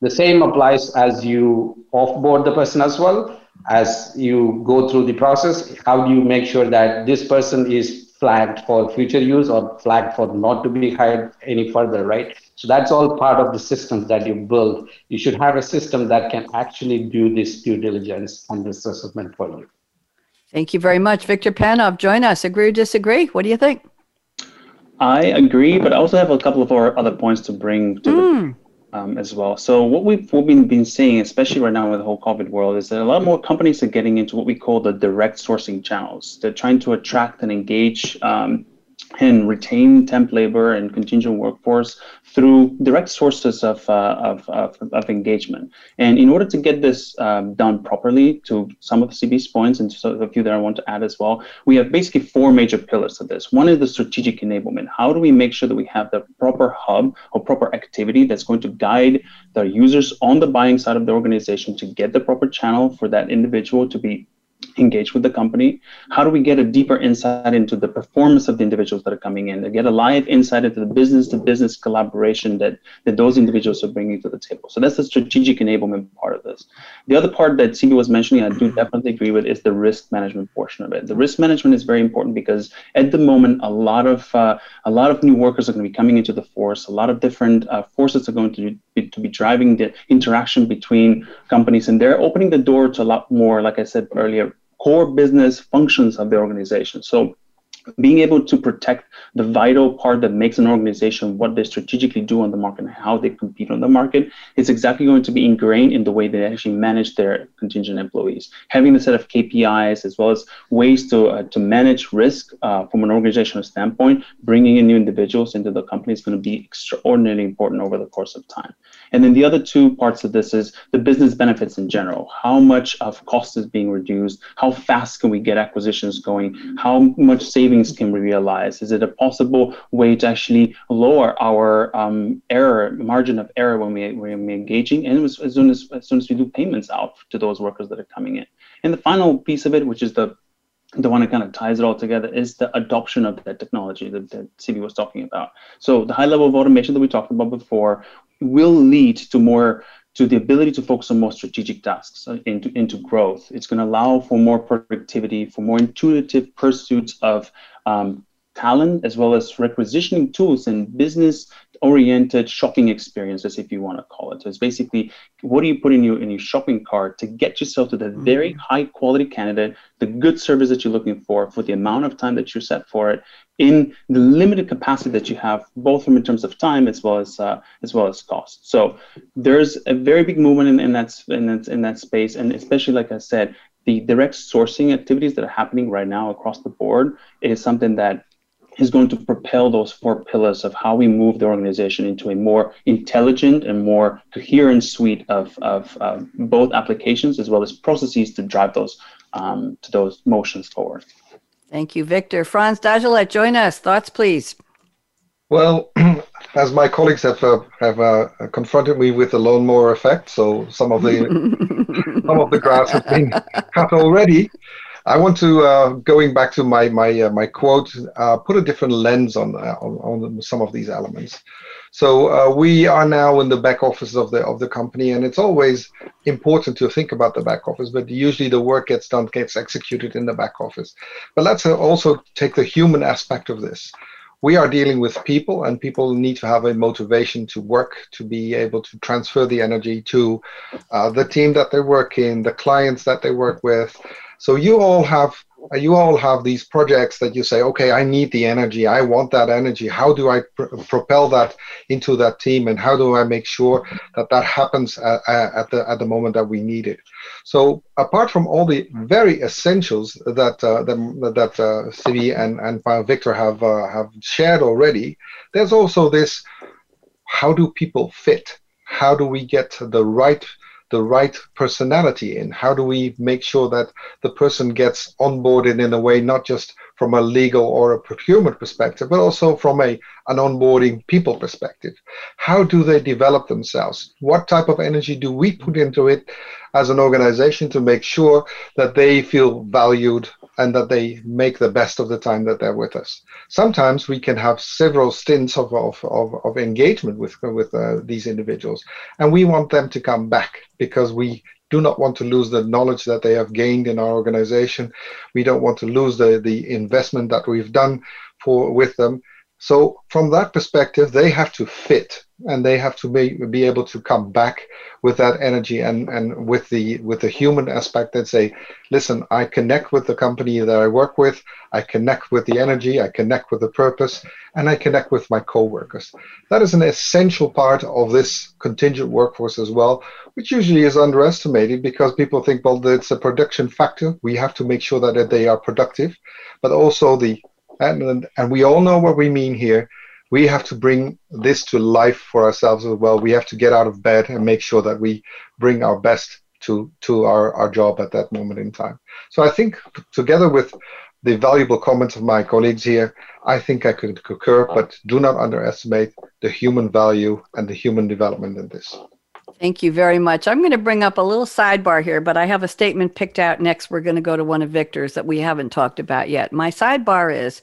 The same applies as you offboard the person as well. As you go through the process, how do you make sure that this person is flagged for future use or flagged for not to be hired any further, right? So that's all part of the systems that you build. You should have a system that can actually do this due diligence and this assessment for you. Thank you very much. Victor Panov, join us. Agree or disagree? What do you think? I agree, but I also have a couple of other points to bring to mm. the um, as well. So what we've what we've been seeing, especially right now with the whole COVID world, is that a lot more companies are getting into what we call the direct sourcing channels. They're trying to attract and engage um, and retain temp labor and contingent workforce through direct sources of, uh, of, of, of, engagement. And in order to get this um, done properly to some of Siby's points and so a few that I want to add as well, we have basically four major pillars to this. One is the strategic enablement. How do we make sure that we have the proper hub or proper activity that's going to guide the users on the buying side of the organization to get the proper channel for that individual to be engage with the company? How do we get a deeper insight into the performance of the individuals that are coming in, to get a live insight into the business to business collaboration that, that those individuals are bringing to the table? So that's the strategic enablement part of this. The other part that Siby was mentioning, I do definitely agree with, is the risk management portion of it. The risk management is very important because at the moment, a lot of uh, a lot of new workers are going to be coming into the force. A lot of different uh, forces are going to be, to be driving the interaction between companies, and they're opening the door to a lot more, like I said earlier, core business functions of the organization. So being able to protect the vital part that makes an organization what they strategically do on the market and how they compete on the market is exactly going to be ingrained in the way they actually manage their contingent employees. Having a set of KPIs as well as ways to uh, to manage risk uh, from an organizational standpoint, bringing in new individuals into the company is going to be extraordinarily important over the course of time. And then the other two parts of this is the business benefits in general. How much of cost is being reduced? How fast can we get acquisitions going? How much savings can we realize? Is it a possible way to actually lower our um, error margin of error when we when we're engaging, and as, as soon as as soon as we do payments out to those workers that are coming in? And the final piece of it, which is the the one that kind of ties it all together is the adoption of that technology that, that Siby was talking about. So the high level of automation that we talked about before will lead to more to the ability to focus on more strategic tasks into, into growth. It's going to allow for more productivity, for more intuitive pursuits of um, talent, as well as requisitioning tools and business oriented shopping experiences, if you want to call it. So it's basically what do you put in your in your shopping cart to get yourself to the mm-hmm. very high quality candidate, the good service that you're looking for, for the amount of time that you're set for it, in the limited capacity that you have, both from in terms of time as well as uh, as well as cost. So there's a very big movement in, in that in that in that space, and especially like I said, the direct sourcing activities that are happening right now across the board is something that is going to propel those four pillars of how we move the organization into a more intelligent and more coherent suite of, of uh, both applications as well as processes to drive those um, to those motions forward. Thank you, Victor. Frans Dagelet, join us. Thoughts, please. Well, <clears throat> as my colleagues have uh, have uh, confronted me with the lawnmower effect, so some of the <laughs> some of the grass has been cut already. I want to, uh, going back to my my uh, my quote, uh, put a different lens on, uh, on, on some of these elements. So uh, we are now in the back office of the of the company, and it's always important to think about the back office. But usually the work gets done, gets executed in the back office. But let's uh, also take the human aspect of this we are dealing with people and people need to have a motivation to work to be able to transfer the energy to the team that they work in the clients that they work with so you all have you all have these projects that you say, okay, I need the energy. I want that energy. How do I pr- propel that into that team, and how do I make sure that that happens at, at, the at the moment that we need it? So apart from all the very essentials that uh, that, that uh, and and Victor have uh, have shared already, there's also this: how do people fit? How do we get the right the right personality in? How do we make sure that the person gets onboarded in a way not just from a legal or a procurement perspective, but also from a an onboarding people perspective? How do they develop themselves? What type of energy do we put into it as an organization to make sure that they feel valued and that they make the best of the time that they're with us. Sometimes we can have several stints of, of, of, of engagement with, with uh, these individuals, and we want them to come back because we do not want to lose the knowledge that they have gained in our organization. We don't want to lose the, the investment that we've done for with them. So from that perspective, they have to fit and they have to be, be able to come back with that energy and, and with the with the human aspect that say, listen, I connect with the company that I work with, I connect with the energy, I connect with the purpose, and I connect with my co-workers. That is an essential part of this contingent workforce as well, which usually is underestimated because people think, well, it's a production factor. We have to make sure that they are productive, but also the and, and we all know what we mean here we have to bring this to life for ourselves as well. We have to get out of bed and make sure that we bring our best to to our, our job at that moment in time. So I think together with the valuable comments of my colleagues here, I think I could concur, but do not underestimate the human value and the human development in this. Thank you very much. I'm going to bring up a little sidebar here, but I have a statement picked out next. We're going to go to one of Victor's that we haven't talked about yet. My sidebar is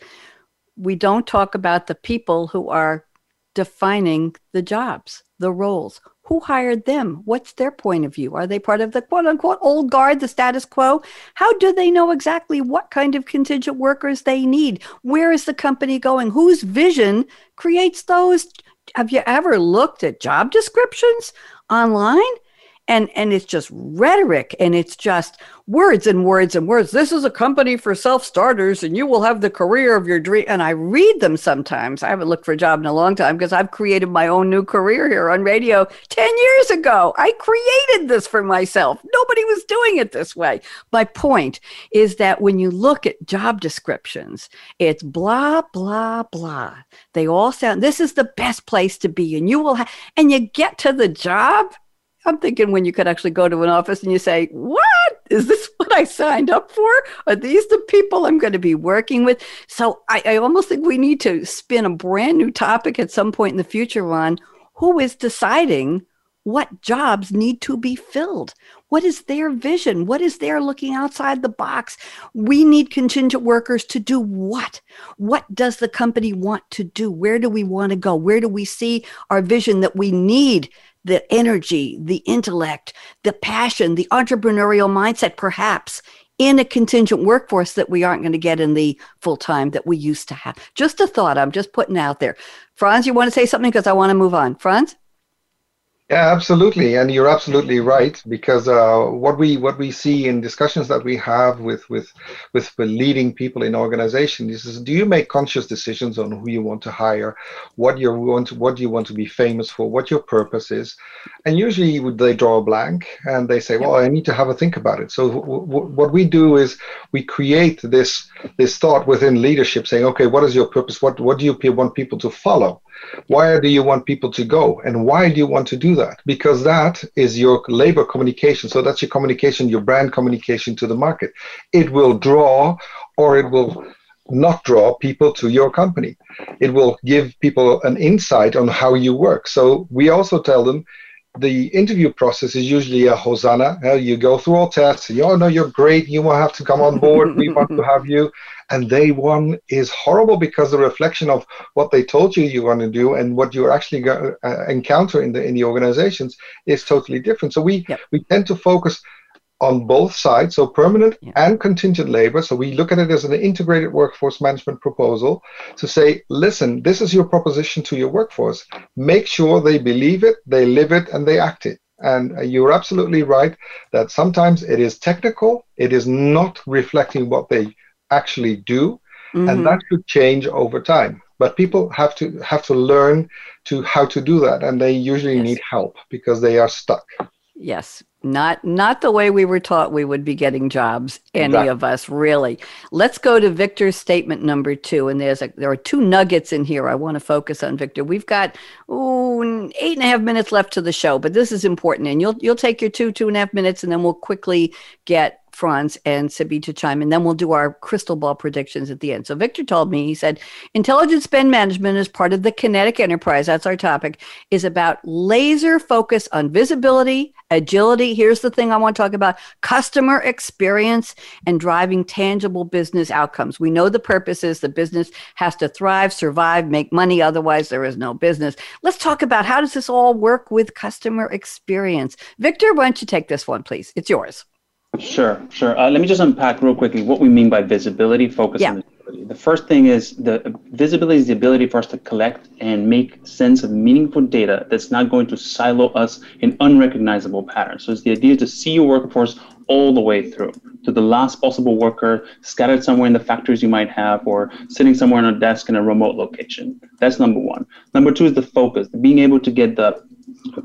we don't talk about the people who are defining the jobs, the roles. Who hired them? What's their point of view? Are they part of the quote unquote old guard, the status quo? How do they know exactly what kind of contingent workers they need? Where is the company going? Whose vision creates those? Have you ever looked at job descriptions online? And and it's just rhetoric and it's just words and words and words. This is a company for self-starters and you will have the career of your dream. And i read them sometimes. I haven't looked for a job in a long time because i've created my own new career here on radio 10 years ago. I created this for myself. Nobody was doing it this way. My point is that when you look at job descriptions it's blah blah blah. They all sound this is the best place to be and you will have and you get to the job I'm thinking when you could actually go to an office and you say, What? Is this <laughs> what I signed up for? Are these the people I'm going to be working with? So I, I almost think we need to spin a brand new topic at some point in the future on who is deciding what jobs need to be filled. What is their vision? What is their looking outside the box? We need contingent workers to do what? What does the company want to do? Where do we want to go? Where do we see our vision that we need the energy, the intellect, the passion, the entrepreneurial mindset, perhaps in a contingent workforce that we aren't going to get in the full time that we used to have. Just a thought I'm just putting out there. Frans, you want to say something because I want to move on. Frans? Yeah, absolutely, and you're absolutely right because uh, what we what we see in discussions that we have with with with leading people in organizations is do you make conscious decisions on who you want to hire, what you want to, what you want to be famous for, what your purpose is, and usually they draw a blank and they say, well, I need to have a think about it. So w- w- what we do is we create this this thought within leadership, saying, okay, what is your purpose? What what do you want people to follow? Where do you want people to go? And why do you want to do that? Because that is your labor communication. So that's your communication, your brand communication to the market. It will draw or it will not draw people to your company. It will give people an insight on how you work. So we also tell them the interview process is usually a hosanna. You go through all tests, and you oh no, you're great. You will have to come on board. we want to have you. And day one is horrible because the reflection of what they told you you want to do and what you're actually go, uh, encounter in the in the organizations is totally different. So we yep. we tend to focus on both sides, so permanent yeah. and contingent labor. So we look at it as an integrated workforce management proposal to say, listen, this is your proposition to your workforce. Make sure they believe it, they live it, and they act it. And uh, you're absolutely right that sometimes it is technical, it is not reflecting what they actually do, mm-hmm. and that could change over time. But people have to have to learn to how to do that, and they usually yes. need help because they are stuck. Yes, not not the way we were taught we would be getting jobs any exactly. of us really let's go to victor's statement number two and there's a there are two nuggets in here i want to focus on victor we've got ooh, eight and a half minutes left to the show but this is important and you'll you'll take your two two and a half minutes and then we'll quickly get Frans and Siby to chime in. Then we'll do our crystal ball predictions at the end. So Victor told me, he said, intelligent spend management is part of the kinetic enterprise. That's our topic, is about laser focus on visibility, agility. Here's the thing I want to talk about customer experience and driving tangible business outcomes. We know the purpose is the business has to thrive, survive, make money. Otherwise, there is no business. Let's talk about how does this all work with customer experience. Victor, why don't you take this one, please? It's yours. Sure, sure. Uh, let me just unpack real quickly what we mean by visibility, focus, yeah. and visibility. The first thing is the visibility is the ability for us to collect and make sense of meaningful data that's not going to silo us in unrecognizable patterns. So it's the idea to see your workforce all the way through to the last possible worker scattered somewhere in the factories you might have or sitting somewhere on a desk in a remote location. That's number one. Number two is the focus, being able to get the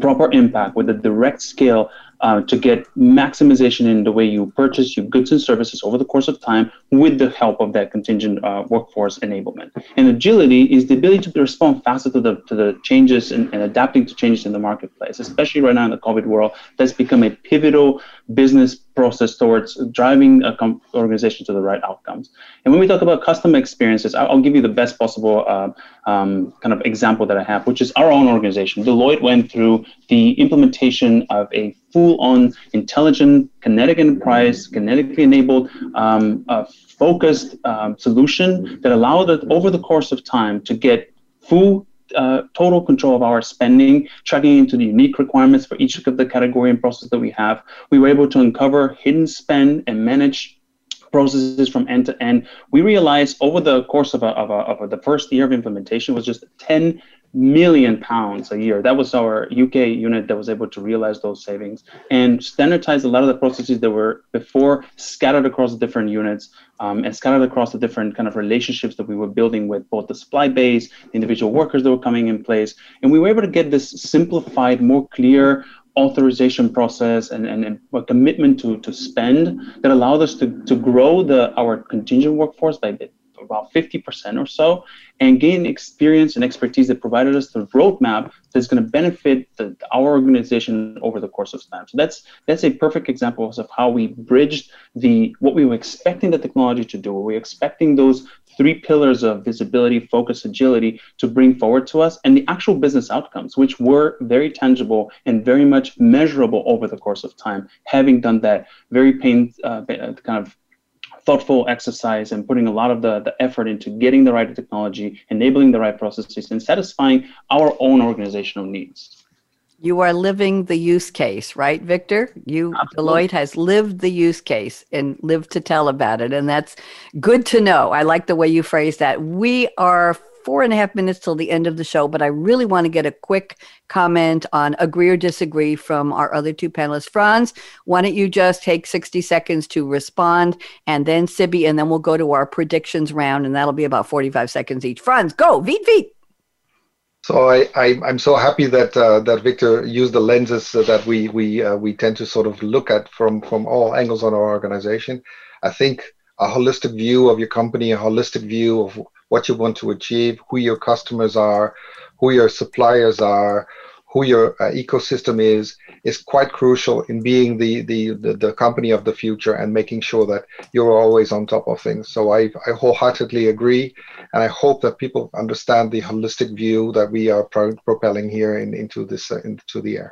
proper impact with a direct scale uh, to get maximization in the way you purchase your goods and services over the course of time with the help of that contingent uh, workforce enablement. And agility is the ability to respond faster to the to the changes and, and adapting to changes in the marketplace, especially right now in the COVID world. That's become a pivotal business process towards driving a com- organization to the right outcomes. And when we talk about customer experiences, I'll, I'll give you the best possible uh, um, kind of example that I have, which is our own organization. Deloitte went through the implementation of a full-on intelligent kinetic enterprise, kinetically enabled, um, uh, focused um, solution that allowed it over the course of time to get full uh, total control of our spending, tracking into the unique requirements for each of the category and process that we have. We were able to uncover hidden spend and manage processes from end to end. We realized over the course of, a, of, a, of a, the first year of implementation was just 10 million pounds a year. That was our UK unit that was able to realize those savings and standardize a lot of the processes that were before scattered across the different units um, and scattered across the different kind of relationships that we were building with both the supply base, the individual workers that were coming in place. And we were able to get this simplified, more clear authorization process and, and, and, a commitment to, to spend that allowed us to, to grow the our contingent workforce by about 50% or so and gain experience and expertise that provided us the roadmap that's going to benefit the, our organization over the course of time. So that's that's a perfect example of how we bridged the what we were expecting the technology to do. We were expecting those three pillars of visibility, focus, agility to bring forward to us, and the actual business outcomes, which were very tangible and very much measurable over the course of time. Having done that very pain uh, kind of thoughtful exercise and putting a lot of the, the effort into getting the right technology, enabling the right processes, and satisfying our own organizational needs. You are living the use case, right, Victor? You Absolutely. Deloitte has lived the use case and lived to tell about it, and that's good to know. I like the way you phrase that. We are four and a half minutes till the end of the show, but I really want to get a quick comment on agree or disagree from our other two panelists. Frans, why don't you just take 60 seconds to respond, and then Siby, and then we'll go to our predictions round, and that'll be about 45 seconds each. Frans, go, Veet, Veet. So I, I am so happy that uh, that Victor used the lenses that we we uh, we tend to sort of look at from from all angles on our organization. I think a holistic view of your company, a holistic view of what you want to achieve, who your customers are, who your suppliers are, who your uh, ecosystem is is quite crucial in being the, the, the the company of the future and making sure that you're always on top of things. So I I wholeheartedly agree, and I hope that people understand the holistic view that we are pro- propelling here in, into this uh, into the air.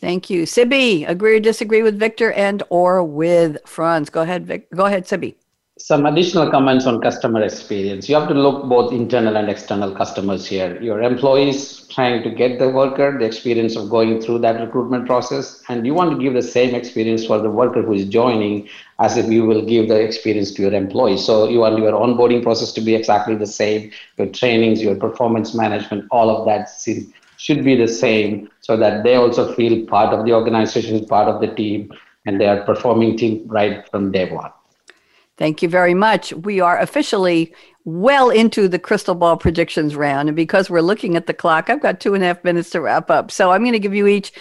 Thank you, Siby, Agree or disagree with Victor and or with Frans? Go ahead, Vic. Go ahead, Siby some additional comments on customer experience. You have to look both internal and external customers here. Your employees trying to get the worker, the experience of going through that recruitment process, and you want to give the same experience for the worker who is joining as if you will give the experience to your employees. So you want your onboarding process to be exactly the same, your trainings, your performance management, all of that should be the same so that they also feel part of the organization, part of the team, and they are performing team right from day one. Thank you very much. We are officially well into the crystal ball predictions round. And because we're looking at the clock, I've got two and a half minutes to wrap up. So I'm going to give you each,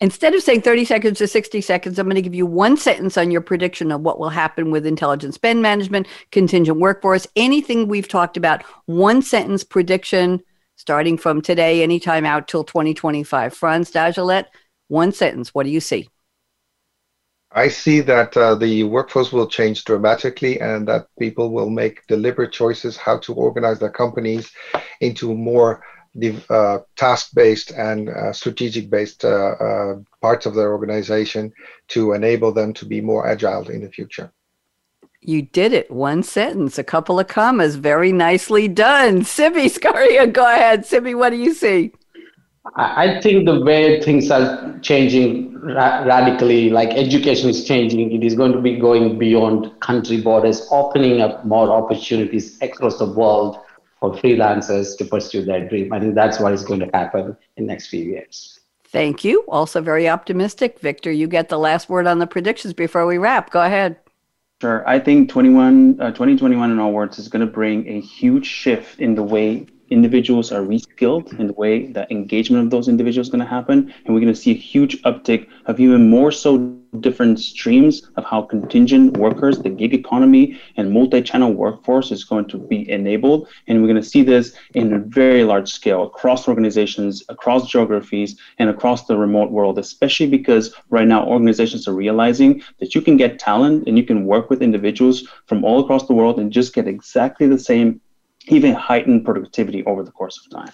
instead of saying 30 seconds to 60 seconds, I'm going to give you one sentence on your prediction of what will happen with intelligent spend management, contingent workforce, anything we've talked about. One sentence prediction starting from today, anytime out till 2025. Frans Dagelet, one sentence. What do you see? I see that uh, the workforce will change dramatically and that people will make deliberate choices how to organize their companies into more uh, task based and uh, strategic based uh, uh, parts of their organization to enable them to be more agile in the future. You did it. One sentence, a couple of commas. Very nicely done. Siby Skaria, go ahead. Siby, what do you see? I think the way things are changing ra- radically, like education is changing, it is going to be going beyond country borders, opening up more opportunities across the world for freelancers to pursue their dream. I think that's what is going to happen in the next few years. Thank you. Also very optimistic. Victor, you get the last word on the predictions before we wrap. Go ahead. Sure. I think 21, uh, 2021 and onwards is going to bring a huge shift in the way individuals are reskilled in the way that engagement of those individuals is going to happen. And we're going to see a huge uptick of even more so different streams of how contingent workers, the gig economy, and multi channel workforce is going to be enabled. And we're going to see this in a very large scale across organizations, across geographies, and across the remote world, especially because right now organizations are realizing that you can get talent and you can work with individuals from all across the world and just get exactly the same even heighten productivity over the course of time.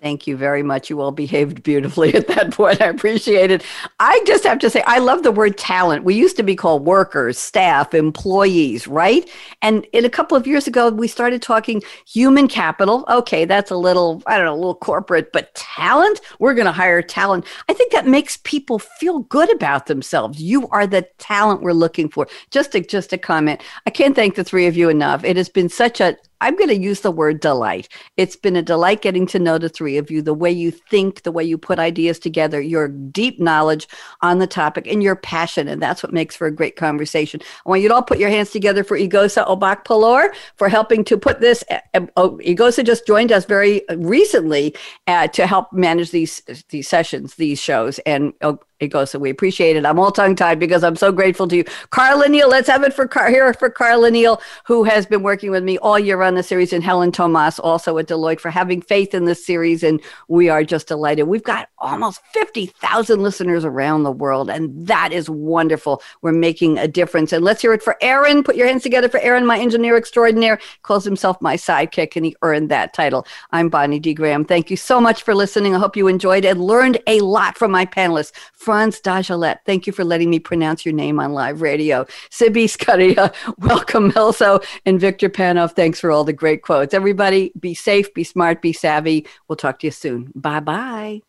Thank you very much. You all behaved beautifully <laughs> at that point. I appreciate it. I just have to say, I love the word talent. We used to be called workers, staff, employees, right? And in a couple of years ago, we started talking human capital. Okay, that's a little, I don't know, a little corporate, but talent, we're going to hire talent. I think that makes people feel good about themselves. You are the talent we're looking for. Just a, just a comment. I can't thank the three of you enough. It has been such a I'm going to use the word delight. It's been a delight getting to know the three of you, the way you think, the way you put ideas together, your deep knowledge on the topic, and your passion. And that's what makes for a great conversation. I want you to all put your hands together for Igosa Obak for helping to put this. Uh, oh, Igosa just joined us very recently uh, to help manage these these sessions, these shows. And oh, it goes. So we appreciate it. I'm all tongue tied because I'm so grateful to you. Carla Neal, let's have it for Car- here for Carla Neal, who has been working with me all year on the series, and Helen Tomas, also at Deloitte, for having faith in this series. And we are just delighted. We've got almost 50,000 listeners around the world, and that is wonderful. We're making a difference. And let's hear it for Aaron. Put your hands together for Aaron, my engineer extraordinaire. Calls himself my sidekick, and he earned that title. I'm Bonnie D. Graham. Thank you so much for listening. I hope you enjoyed and learned a lot from my panelists. Frans Dagelet, thank you for letting me pronounce your name on live radio. Siby Skaria, <laughs> welcome also. And Victor Panov, thanks for all the great quotes. Everybody, be safe, be smart, be savvy. We'll talk to you soon. Bye bye.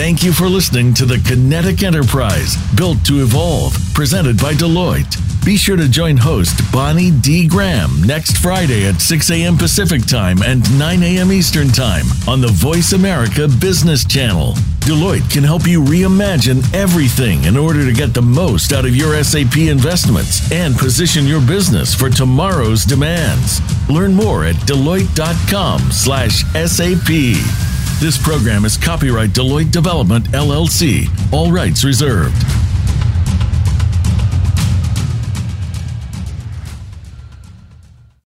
Thank you for listening to the Kinetic Enterprise, built to evolve, presented by Deloitte. Be sure to join host Bonnie D. Graham next Friday at 6 a.m. Pacific Time and 9 a.m. Eastern Time on the Voice America Business Channel. Deloitte can help you reimagine everything in order to get the most out of your SAP investments and position your business for tomorrow's demands. Learn more at deloitte.com/sap. This program is copyright Deloitte Development LLC. All rights reserved.